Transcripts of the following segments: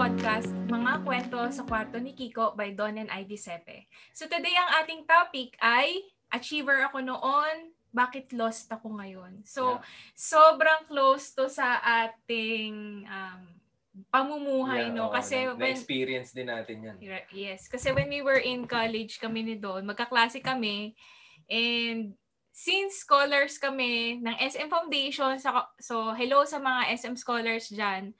podcast, Mga Kwento sa Kwarto ni Kiko by Don and Ivy Sepe. So today ang ating topic ay Achiever ako noon, bakit lost ako ngayon? So Yeah. sobrang close to sa ating um, pamumuhay, Yeah, no? Kasi na- when, na-experience din natin yan. Yes. Kasi when we were in college kami ni Don, magkaklase kami. And since scholars kami ng SM Foundation, so hello sa mga SM scholars dyan,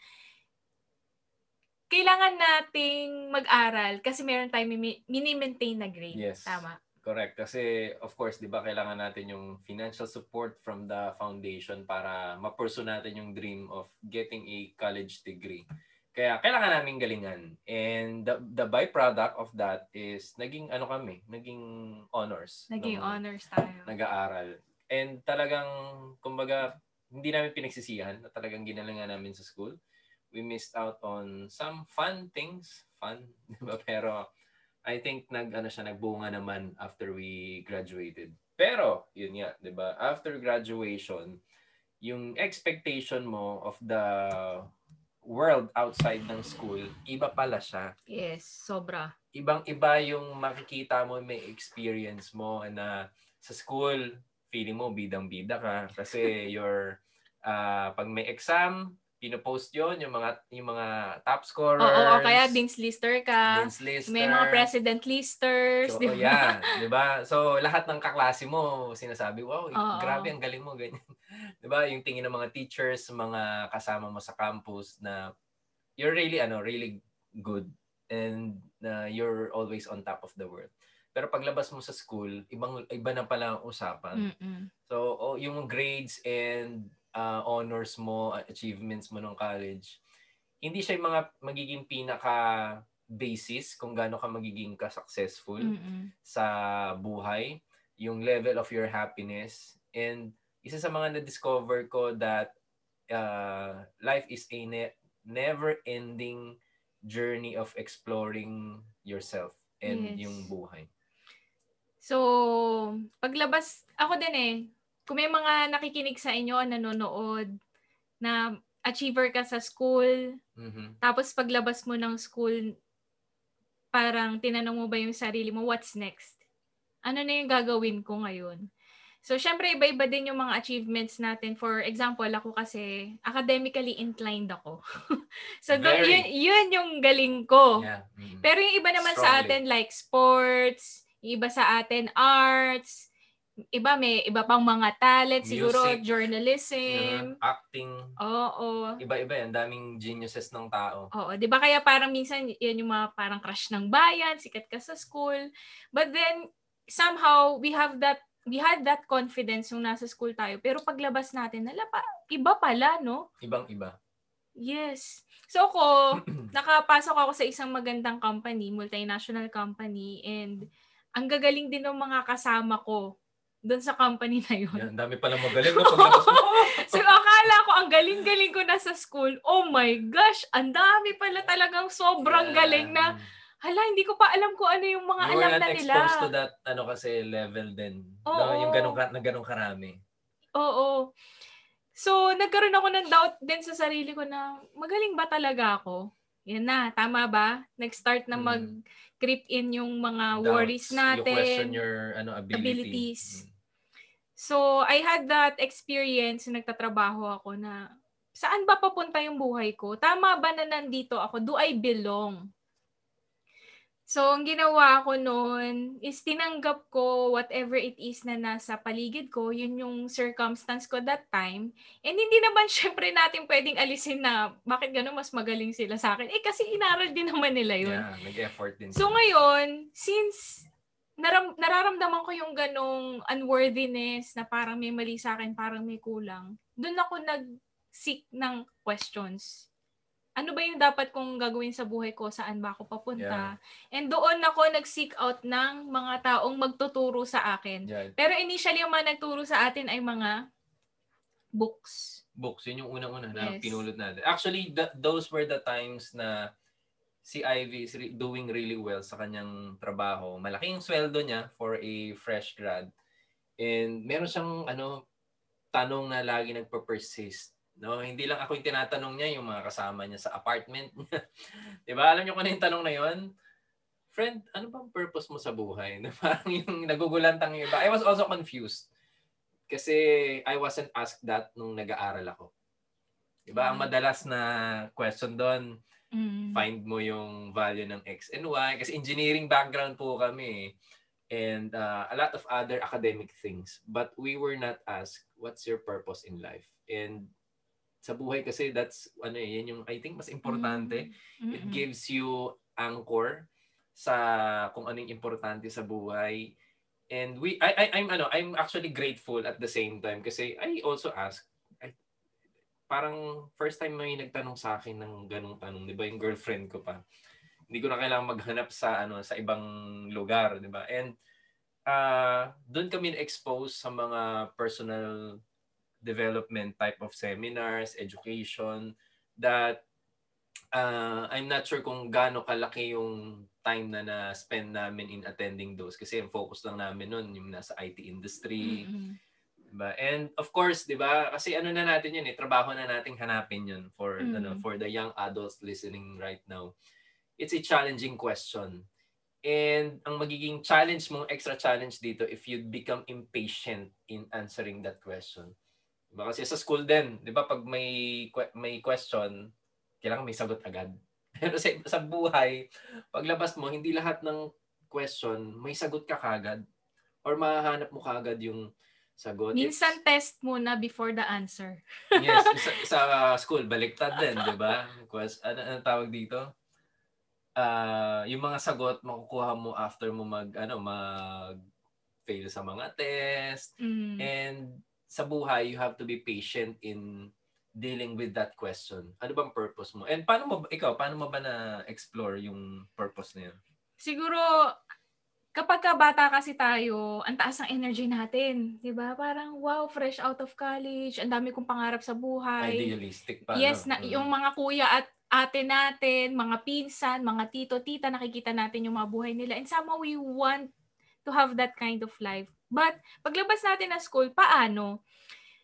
kailangan nating mag-aral kasi meron tayong mini- mini-maintain na grade. Yes. Tama. Correct. Kasi, of course, di ba, kailangan natin yung financial support from the foundation para ma-pursue natin yung dream of getting a college degree. Kaya, kailangan namin galingan. And the, the byproduct of that is, naging ano kami, naging honors. Naging honors tayo. Nag-aaral. And talagang, kumbaga, hindi namin pinagsisihan na talagang ginalingan namin sa school. We missed out on some fun things. Fun, di ba? Pero, I think nag ano siya nagbunga naman after we graduated. Pero yun nga, 'di ba? After graduation, yung expectation mo of the world outside ng school, iba pala siya. Yes, sobra. Ibang-iba yung makikita mo, may experience mo na sa school, feeling mo bidang-bida ka kasi your ah, pag may exam, pinopost yon yung mga yung mga top scorers. Oo, o kaya Dean's Lister ka. Dean's lister. May mga President Listers. So, di oh, ba? yeah, 'di ba? So lahat ng kaklase mo sinasabi, "Wow, Oo. grabe ang galing mo." Ganyan. 'Di ba? Yung tingin ng mga teachers, mga kasama mo sa campus na you're really ano, really good and uh, you're always on top of the world. Pero paglabas mo sa school, ibang iba na pala ang usapan. Mm-mm. So, oh, yung grades and uh, honors mo, achievements mo ng college, hindi siya yung mga magiging pinaka basis kung gaano ka magiging ka-successful Mm-mm. sa buhay, yung level of your happiness. And isa sa mga na-discover ko that uh, life is a ne- never-ending journey of exploring yourself and Yes. yung buhay. So, paglabas, ako din eh, kung may mga nakikinig sa inyo, nanonood, na achiever ka sa school, Mhm. tapos paglabas mo ng school, parang tinanong mo ba yung sarili mo, what's next? Ano na yung gagawin ko ngayon? So, syempre, iba-iba din yung mga achievements natin. For example, ako kasi, academically inclined ako. so, do, Very. yun, yun yung galing ko. Yeah. mhm. Pero yung iba naman sa Strongly. atin like sports, yung iba sa atin arts, iba may iba pang mga talent, siguro Music. journalism. Mhm. acting, Oo. iba-iba yan. Daming geniuses ng tao. Oo, 'di ba kaya parang minsan yan yung mga parang crush ng bayan, sikat ka sa school. But then somehow we have that we had that confidence nung nasa school tayo. Pero paglabas natin, nala pa, iba pala, no? Ibang-iba. Yes. So ako, nakapasok ako sa isang magandang company, multinational company, and ang gagaling din ng mga kasama ko doon sa company na yun. Yan, dami pala magaling. No? So akala ko ang galing-galing ko na sa school. Oh my gosh, ang dami pala talagang sobrang Yeah. galing na hala, hindi ko pa alam kung ano yung mga You alam were na not nila. exposed to that ano kasi level din. Oo. No, yung ganong, na ganong karami. Oo. So, nagkaroon ako ng doubt din sa sarili ko na magaling ba talaga ako? Yan na, tama ba? Nag-start na Mm. mag-creep in yung mga Doubts. worries You question natin. your ano, ability. abilities. So, I had that experience nung nagtatrabaho ako na saan ba papunta yung buhay ko? Tama ba na nandito ako? Do I belong? So, ang ginawa ko noon is tinanggap ko whatever it is na nasa paligid ko, yun yung circumstance ko that time. And hindi naman syempre natin pwedeng alisin na bakit gano'n mas magaling sila sa akin. Eh kasi inaral din naman nila yun. Yeah, nag-effort din. So sila. ngayon, since naram, nararamdaman ko yung ganong unworthiness na parang may mali sa akin, parang may kulang, doon ako nag-seek ng questions. Ano ba yung dapat kong gagawin sa buhay ko? Saan ba ako papunta? And doon ako nag-seek out ng mga taong magtuturo sa akin. Yeah, Pero initially, yung mga nagturo sa atin ay mga books. books, yun yung unang-una na Yes. pinulot natin. Actually, th- those were the times na si Ivy is re- doing really well sa kanyang trabaho. Malaki yung sweldo niya for a fresh grad. And meron siyang ano tanong na lagi nagpa-persist No, hindi lang ako yung tinatanong niya, yung mga kasama niya sa apartment niya. 'Di ba? Alam niyo kung ano yung tanong na 'yon? Friend, ano bang purpose mo sa buhay? Na parang yung nagugulantang yung iba. I was also confused. Kasi I wasn't asked that nung nag-aaral ako. 'Di ba? Ang Mm. madalas na question doon, Mm. find mo yung value ng X and Y. Kasi engineering background po kami. eh. And uh, a lot of other academic things. But we were not asked, what's your purpose in life? And sa buhay kasi, that's, ano eh, yan yung, I think, mas importante. Mm. It gives you anchor sa kung anong importante sa buhay. And we, I, I, I'm, ano, I'm actually grateful at the same time kasi I also ask, parang first time may nagtanong sa akin ng ganong tanong, di ba, yung girlfriend ko pa. Hindi ko na kailangan maghanap sa ano sa ibang lugar, di ba? And uh, doon kami na-expose sa mga personal development type of seminars, education that uh, I'm not sure kung gaano kalaki yung time na na-spend namin in attending those kasi ang focus lang namin noon yung nasa IT industry, Mm-mm. Diba? And of course, 'di ba? Kasi ano na natin 'yun eh, trabaho na nating hanapin 'yun for Mm. ano, for the young adults listening right now. It's a challenging question. And ang magiging challenge mong extra challenge dito if you become impatient in answering that question. Diba? Kasi sa school din, 'di ba, pag may may question, kailangan may sagot agad. Pero sa, sa buhay, paglabas mo, hindi lahat ng question may sagot ka kagad or mahahanap mo kagad yung sagot. Minsan test muna before the answer. yes, sa, sa school, baliktad din, di ba? Ano, ano tawag dito? Ah, yung mga sagot makukuha mo after mo mag ano mag fail sa mga test Mm. and sa buhay you have to be patient in dealing with that question. Ano bang purpose mo? And paano mo ikaw paano mo ba na explore yung purpose na yun? Siguro, kapag ka bata kasi tayo, ang taas ng energy natin. 'di ba Parang, wow, fresh out of college, ang dami kong pangarap sa buhay. Idealistic pa Yes, no? na, Mm. yung mga kuya at ate natin, mga pinsan, mga tito, tita, nakikita natin yung mga buhay nila. And somehow we want to have that kind of life. But paglabas natin ng school, paano?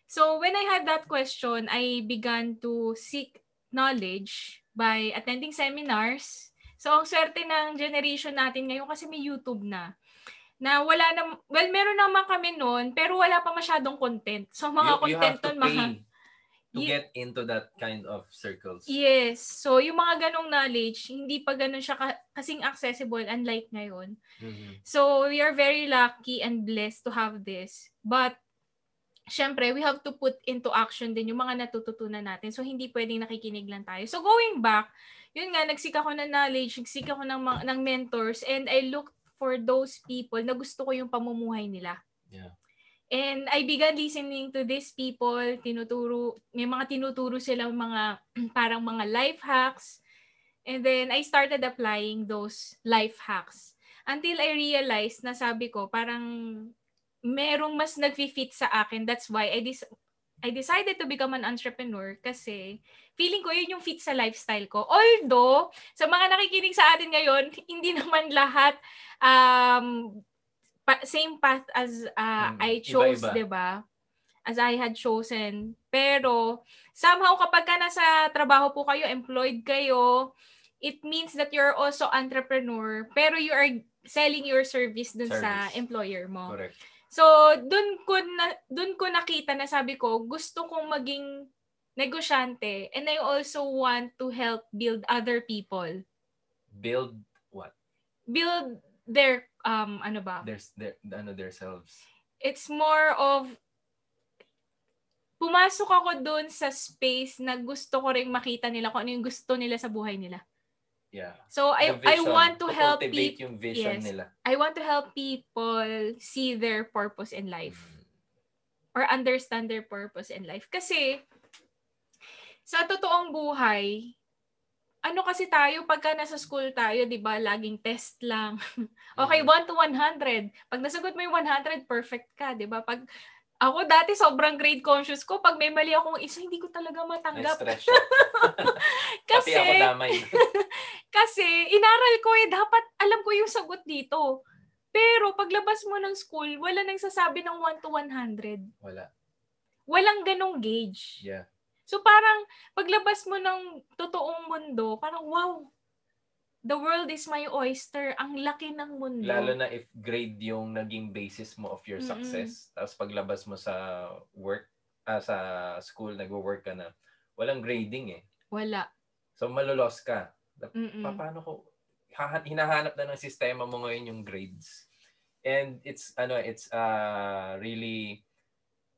So when I had that question, I began to seek knowledge by attending seminars. So ang swerte ng generation natin ngayon kasi may YouTube na na wala na, well, meron naman kami noon, pero wala pa masyadong content. So mga you, you content have to nun, mga, to Ye- get into that kind of circles. Yes. So, yung mga ganong knowledge, hindi pa ganun siya ka- kasing accessible unlike ngayon. Mhm. So, we are very lucky and blessed to have this. But, syempre, we have to put into action din yung mga natututunan natin. So, hindi pwedeng nakikinig lang tayo. So, going back, yun nga, nagsika ko ng knowledge, nagsika ko ng, mga- ng mentors, and I looked for those people na gusto ko yung pamumuhay nila. Yeah. And I began listening to these people, tinuturo, may mga tinuturo silang mga parang mga life hacks. And then I started applying those life hacks. Until I realized na sabi ko, parang merong mas nag-fit sa akin. That's why I dis- I decided to become an entrepreneur kasi feeling ko yun yung fit sa lifestyle ko. Although, sa mga nakikinig sa atin ngayon, hindi naman lahat um, pa- same path as uh, Mm, I chose. 'di ba? As I had chosen. Pero somehow kapag ka nasa trabaho po kayo, employed kayo, it means that you're also entrepreneur, pero you are selling your service dun sa Service. employer mo. Correct. So, dun ko na dun ko nakita na sabi ko, gusto kong maging negosyante and I also want to help build other people. Build what? Build their um ano ba? Their, their, ano, their selves. It's more of pumasok ako doon sa space na gusto ko ring makita nila kung ano yung gusto nila sa buhay nila. Yeah. So I I want to help cultivate people yung vision yes. nila. I want to help people see their purpose in life. Mm. or understand their purpose in life. Kasi, sa totoong buhay, ano kasi tayo, pagka nasa school tayo, di ba, laging test lang. okay, Mm. 1 to 100. Pag nasagot mo yung 100, perfect ka, di ba? Pag ako dati sobrang grade conscious ko, pag may mali akong isa, hindi ko talaga matanggap. Na-stress siya. kasi, Pati ako damay. kasi, inaral ko eh, dapat alam ko yung sagot dito. Pero paglabas mo ng school, wala nang sasabi ng 1 to 100. Wala. Walang ganong gauge. Yeah. So parang paglabas mo ng totoong mundo, parang wow, the world is my oyster. Ang laki ng mundo. Lalo na if grade yung naging basis mo of your success. Tapos paglabas mo sa work, ah, sa school, nagwo-work ka na, walang grading eh. Wala. So malulos ka. Mm-mm. Pa- paano ko haha- hinahanap na ng sistema mo ngayon yung grades. And it's ano it's uh really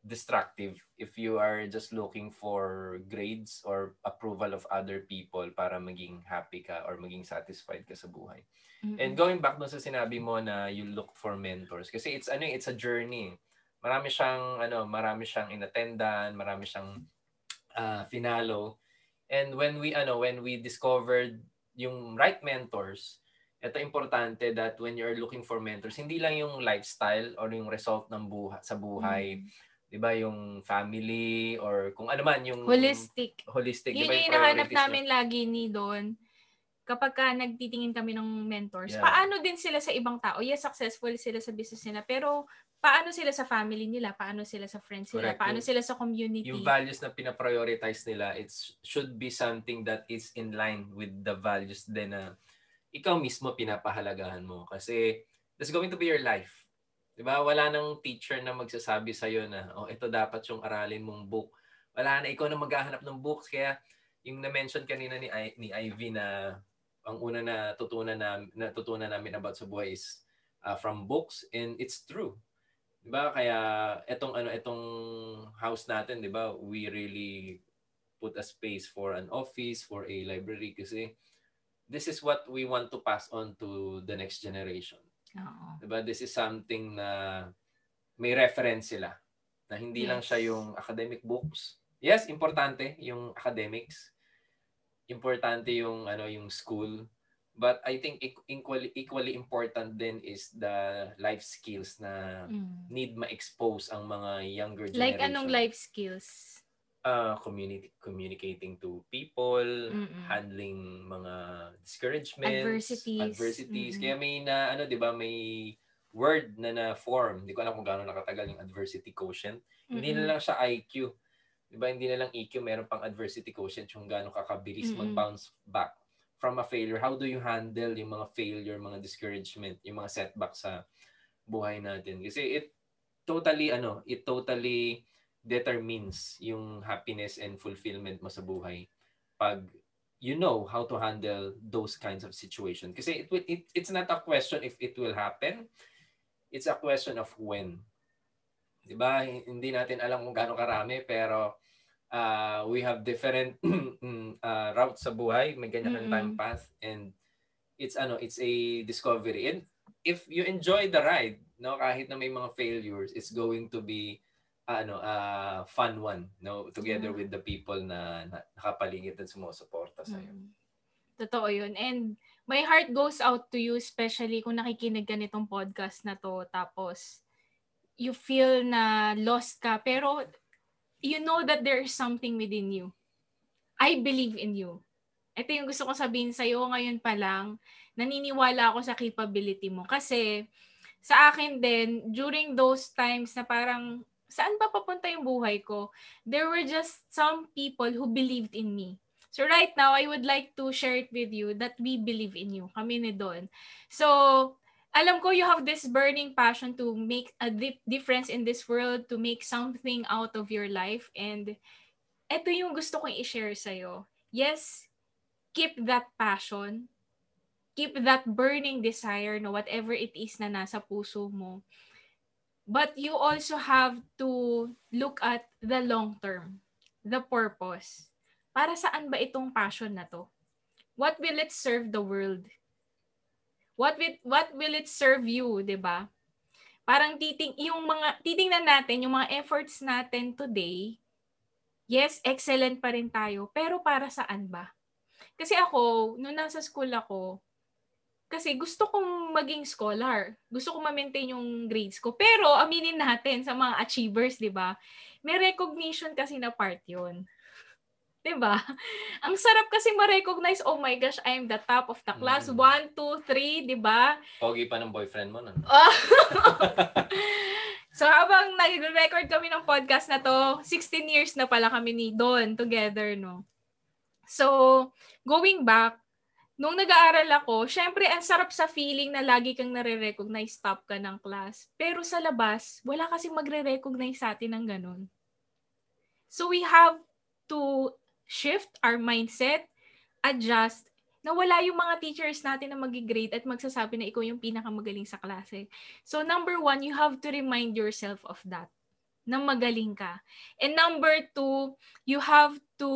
destructive if you are just looking for grades or approval of other people para maging happy ka or maging satisfied ka sa buhay. Mm-mm. And going back no sa sinabi mo na you look for mentors kasi it's ano eh, it's a journey. Marami siyang ano, marami siyang inattendan, marami siyang uh, finalo. And when we ano, when we discovered yung right mentors, ito importante that when you're looking for mentors, hindi lang yung lifestyle or yung result ng buhay sa buhay, Mm. 'Di ba, yung family or kung ano man yung Holistic. holistic, 'di Yun ba, yung hinahanap priorities mo? namin lagi ni Don. Kapag ka nagtitingin kami ng mentors, Yeah. paano din sila sa ibang tao? Yes, successful sila sa business nila, pero paano sila sa family nila? Paano sila sa friends nila? Correct. Paano Yung- sila sa community? yung values na pinaprioritize nila, it should be something that is in line with the values din na ikaw mismo pinapahalagahan mo. Kasi that's going to be your life. Di ba? Wala nang teacher na magsasabi sa'yo na, oh, ito dapat yung aralin mong book. Wala na, ikaw na maghahanap ng books. Kaya yung na-mention kanina ni, I- ni Ivy na ang una na tutunan na natutunan namin about sa buhay is uh, from books and it's true. 'Di ba? Kaya etong ano etong house natin, 'di ba? We really put a space for an office, for a library kasi this is what we want to pass on to the next generation. Oo. 'Di ba? This is something na may reference sila. Na hindi lang Yes. siya yung academic books. Yes, importante yung academics. Importante yung ano yung school. But I think equ- equally equally important din is the life skills na Mm. need ma-expose ang mga younger generation. Like anong life skills? Uh, community communicating to people, Mm-mm. handling mga discouragements, Adversities. adversities. Mm-mm. Kaya may na ano 'di ba, may word na na form. Hindi ko alam kung gaano nakatagal yung adversity quotient. Hindi na Mm-mm. lang siya IQ. 'Di ba? Hindi na lang EQ, meron pang adversity quotient yung gaano kakabilis Mm-mm. mag-bounce back from a failure. How do you handle yung mga failure, mga discouragement, yung mga setback sa buhay natin? Kasi it totally ano, it totally determines yung happiness and fulfillment mo sa buhay pag you know how to handle those kinds of situations. Kasi it, will- it it's not a question if it will happen. It's a question of when. 'Di ba? Hindi natin alam kung gaano karami pero uh, we have different uh, routes sa buhay, may ganyan Mm-mm. time path and it's ano, it's a discovery. And if you enjoy the ride, no, kahit na may mga failures, it's going to be ano, uh, fun one, no, together Yeah. with the people na, na nakapaligid at sumusuporta sa iyo. Mm. Totoo yun. And my heart goes out to you, especially kung nakikinig ka nitong podcast na to. Tapos, you feel na lost ka. Pero, you know that there is something within you. I believe in you. Ito yung gusto ko sabihin sa'yo ngayon pa lang. Naniniwala ako sa capability mo. Kasi, sa akin din, during those times na parang, saan ba papunta yung buhay ko? There were just some people who believed in me. So right now, I would like to share it with you that we believe in you. Kami ni Don. So, alam ko you have this burning passion to make a dip- difference in this world, to make something out of your life. And ito yung gusto kong i-share sa'yo. Yes, keep that passion. Keep that burning desire no whatever it is na nasa puso mo. But you also have to look at the long term, the purpose. Para saan ba itong passion na to? What will it serve the world? What will, what will it serve you, 'di ba? Parang titing yung mga titingnan natin yung mga efforts natin today. Yes, excellent pa rin tayo, pero para saan ba? Kasi ako, nung nasa school ako, kasi gusto kong maging scholar. Gusto kong ma-maintain yung grades ko. Pero aminin natin sa mga achievers, 'di ba? May recognition kasi na part 'yon. 'Di ba? Ang sarap kasi ma-recognize, oh my gosh, I am the top of the class. Mm. 1 2 3, 'di ba? Pogi pa ng boyfriend mo nun. Ah. So habang nag-record kami ng podcast na to, 16 years na pala kami ni Don together, no? So, going back, nung nag-aaral ako, syempre ang sarap sa feeling na lagi kang nare-recognize top ka ng class. Pero sa labas, wala kasi magre-recognize sa atin ng ganun. So we have to shift our mindset, adjust, na wala yung mga teachers natin na mag-grade at magsasabi na ikaw yung pinakamagaling sa klase. So number one, you have to remind yourself of that, na magaling ka. And number two, you have to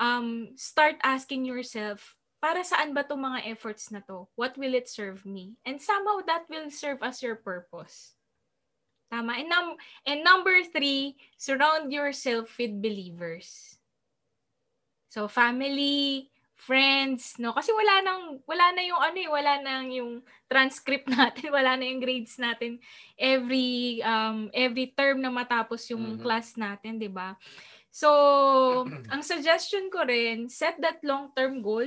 um, start asking yourself, para saan ba itong mga efforts na to? What will it serve me? And somehow that will serve as your purpose. Tama. And, num- and number three, surround yourself with believers. So family, friends, no? Kasi wala nang wala na yung ano eh, wala nang yung transcript natin, wala na yung grades natin every um every term na matapos yung mm-hmm. class natin, 'di ba? So, ang suggestion ko rin, set that long-term goal.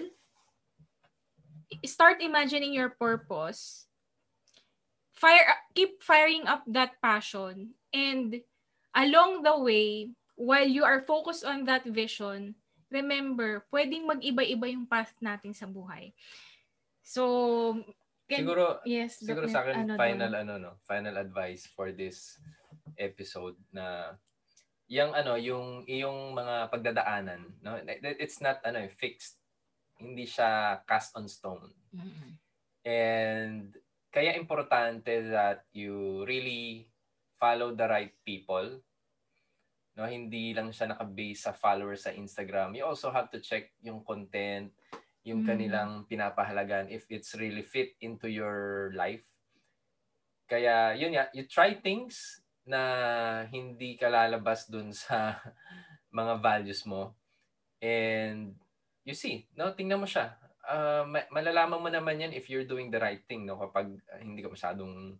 Start imagining your purpose. Fire keep firing up that passion and along the way while you are focused on that vision, remember, pwedeng mag-iba-iba yung path natin sa buhay. So, can, siguro yes, siguro sa akin ano final doon? ano no, final advice for this episode na yung ano, yung yung mga pagdadaanan, no? It's not ano, eh, fixed. Hindi siya cast on stone. Mm-hmm. And kaya importante that you really follow the right people no hindi lang siya naka-base sa followers sa Instagram you also have to check yung content yung mm. kanilang pinapahalagan if it's really fit into your life kaya yun ya you try things na hindi ka lalabas dun sa mga values mo and you see no tingnan mo siya uh, malalaman mo naman yan if you're doing the right thing no kapag hindi ka masyadong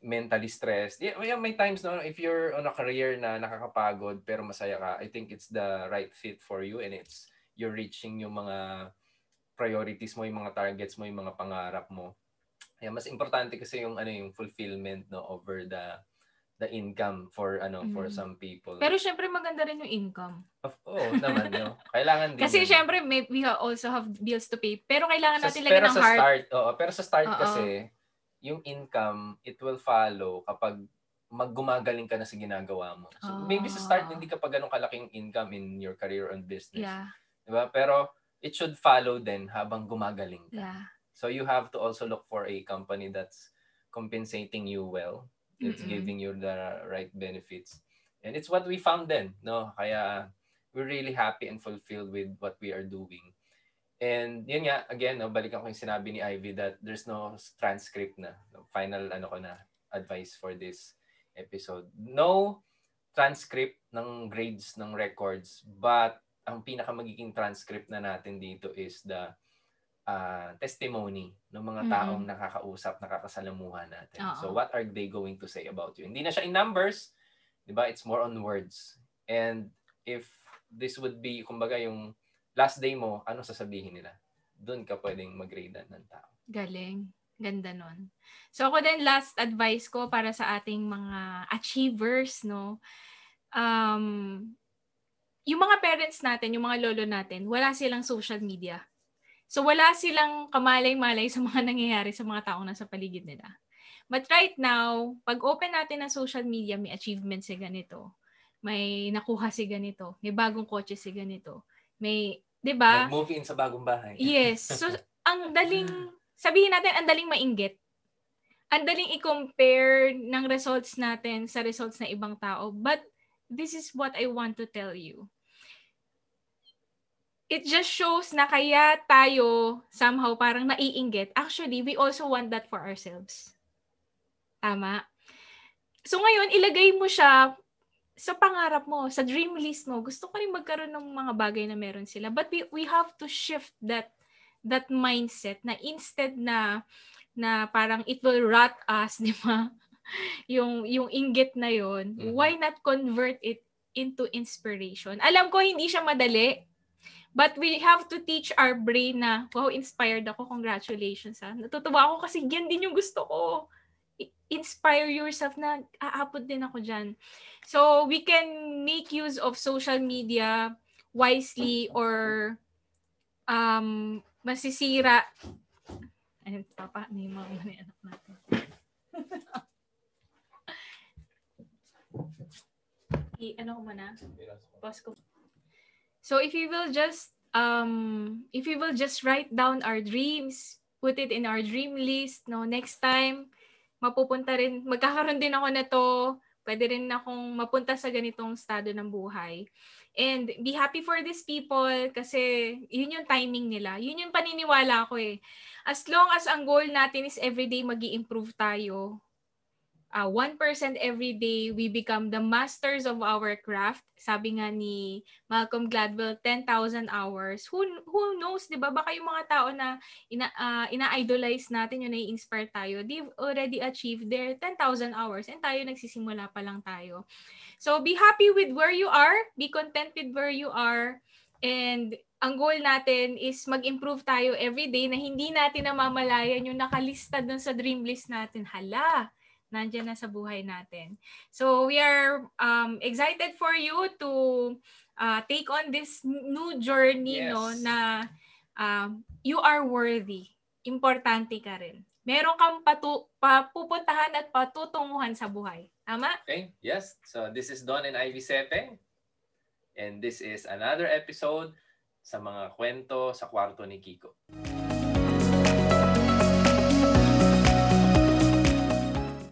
mentally stressed. Yeah, yeah, may times no if you're on a career na nakakapagod pero masaya ka, I think it's the right fit for you and it's you're reaching yung mga priorities mo, yung mga targets mo, yung mga pangarap mo. Yeah, mas importante kasi yung ano yung fulfillment no over the the income for ano mm. for some people. Pero syempre maganda rin yung income. Of oh, naman no. Kailangan din. Kasi syempre may, we also have bills to pay. Pero kailangan natin lagyan ng sa heart. Start, oo, pero sa start Oo. kasi yung income, it will follow kapag maggumagaling ka na sa ginagawa mo. So, oh. maybe sa start, hindi ka pa ganun kalaking income in your career and business. Yeah. Diba? Pero, it should follow then habang gumagaling ka. Yeah. So, you have to also look for a company that's compensating you well. It's Mm-mm. giving you the right benefits. And it's what we found then, no? Kaya, we're really happy and fulfilled with what we are doing. And yun nga, again, no, balikan ko yung sinabi ni Ivy that there's no transcript na. No, final ano ko na advice for this episode. No transcript ng grades ng records, but ang pinaka magiging transcript na natin dito is the uh, testimony ng mga taong mm-hmm. nakakausap, nakakasalamuha natin. Uh-oh. So what are they going to say about you? Hindi na siya in numbers, 'di ba? It's more on words. And if this would be kumbaga yung last day mo, ano sasabihin nila? Doon ka pwedeng mag-grade ng tao. Galing. Ganda nun. So ako din last advice ko para sa ating mga achievers, no? Um, yung mga parents natin, yung mga lolo natin, wala silang social media. So wala silang kamalay-malay sa mga nangyayari sa mga taong nasa paligid nila. But right now, pag open natin ng social media, may achievements si ganito. May nakuha si ganito. May bagong kotse si ganito may, 'di ba? Move in sa bagong bahay. Yes. So ang daling sabihin natin ang daling mainggit. Ang daling i-compare ng results natin sa results ng ibang tao. But this is what I want to tell you. It just shows na kaya tayo somehow parang naiinggit. Actually, we also want that for ourselves. Tama? So ngayon, ilagay mo siya sa pangarap mo, sa dream list mo, gusto ko rin magkaroon ng mga bagay na meron sila. But we, we have to shift that that mindset na instead na na parang it will rot us, di ba? yung yung inggit na yon, mm-hmm. why not convert it into inspiration? Alam ko hindi siya madali, but we have to teach our brain na, wow, inspired ako, congratulations ha. Natutuwa ako kasi yan din yung gusto ko inspire yourself na aabot din ako dyan. So, we can make use of social media wisely or um, masisira. Ayun, papa, ano yung mga mga anak natin? I, ano ko muna? Pause ko. So if you will just um if you will just write down our dreams, put it in our dream list, no, next time mapupunta rin magkakaroon din ako nito, pwede rin akong mapunta sa ganitong estado ng buhay. And be happy for these people kasi yun yung timing nila. Yun yung paniniwala ko eh. As long as ang goal natin is everyday mag improve tayo, uh, 1% every day, we become the masters of our craft. Sabi nga ni Malcolm Gladwell, 10,000 hours. Who, who knows, di ba? Baka yung mga tao na ina, uh, ina-idolize natin, yung nai-inspire tayo, they've already achieved their 10,000 hours and tayo nagsisimula pa lang tayo. So be happy with where you are, be content with where you are, and ang goal natin is mag-improve tayo every day na hindi natin namamalayan yung nakalista dun sa dream list natin. Hala, nandiyan na sa buhay natin. So we are um, excited for you to uh, take on this new journey Yes. no na um, you are worthy. Importante ka rin. Meron kang patu- papupuntahan at patutunguhan sa buhay. Tama? Okay, yes. So this is Don and Ivy Sete. And this is another episode sa mga kwento sa kwarto ni Kiko.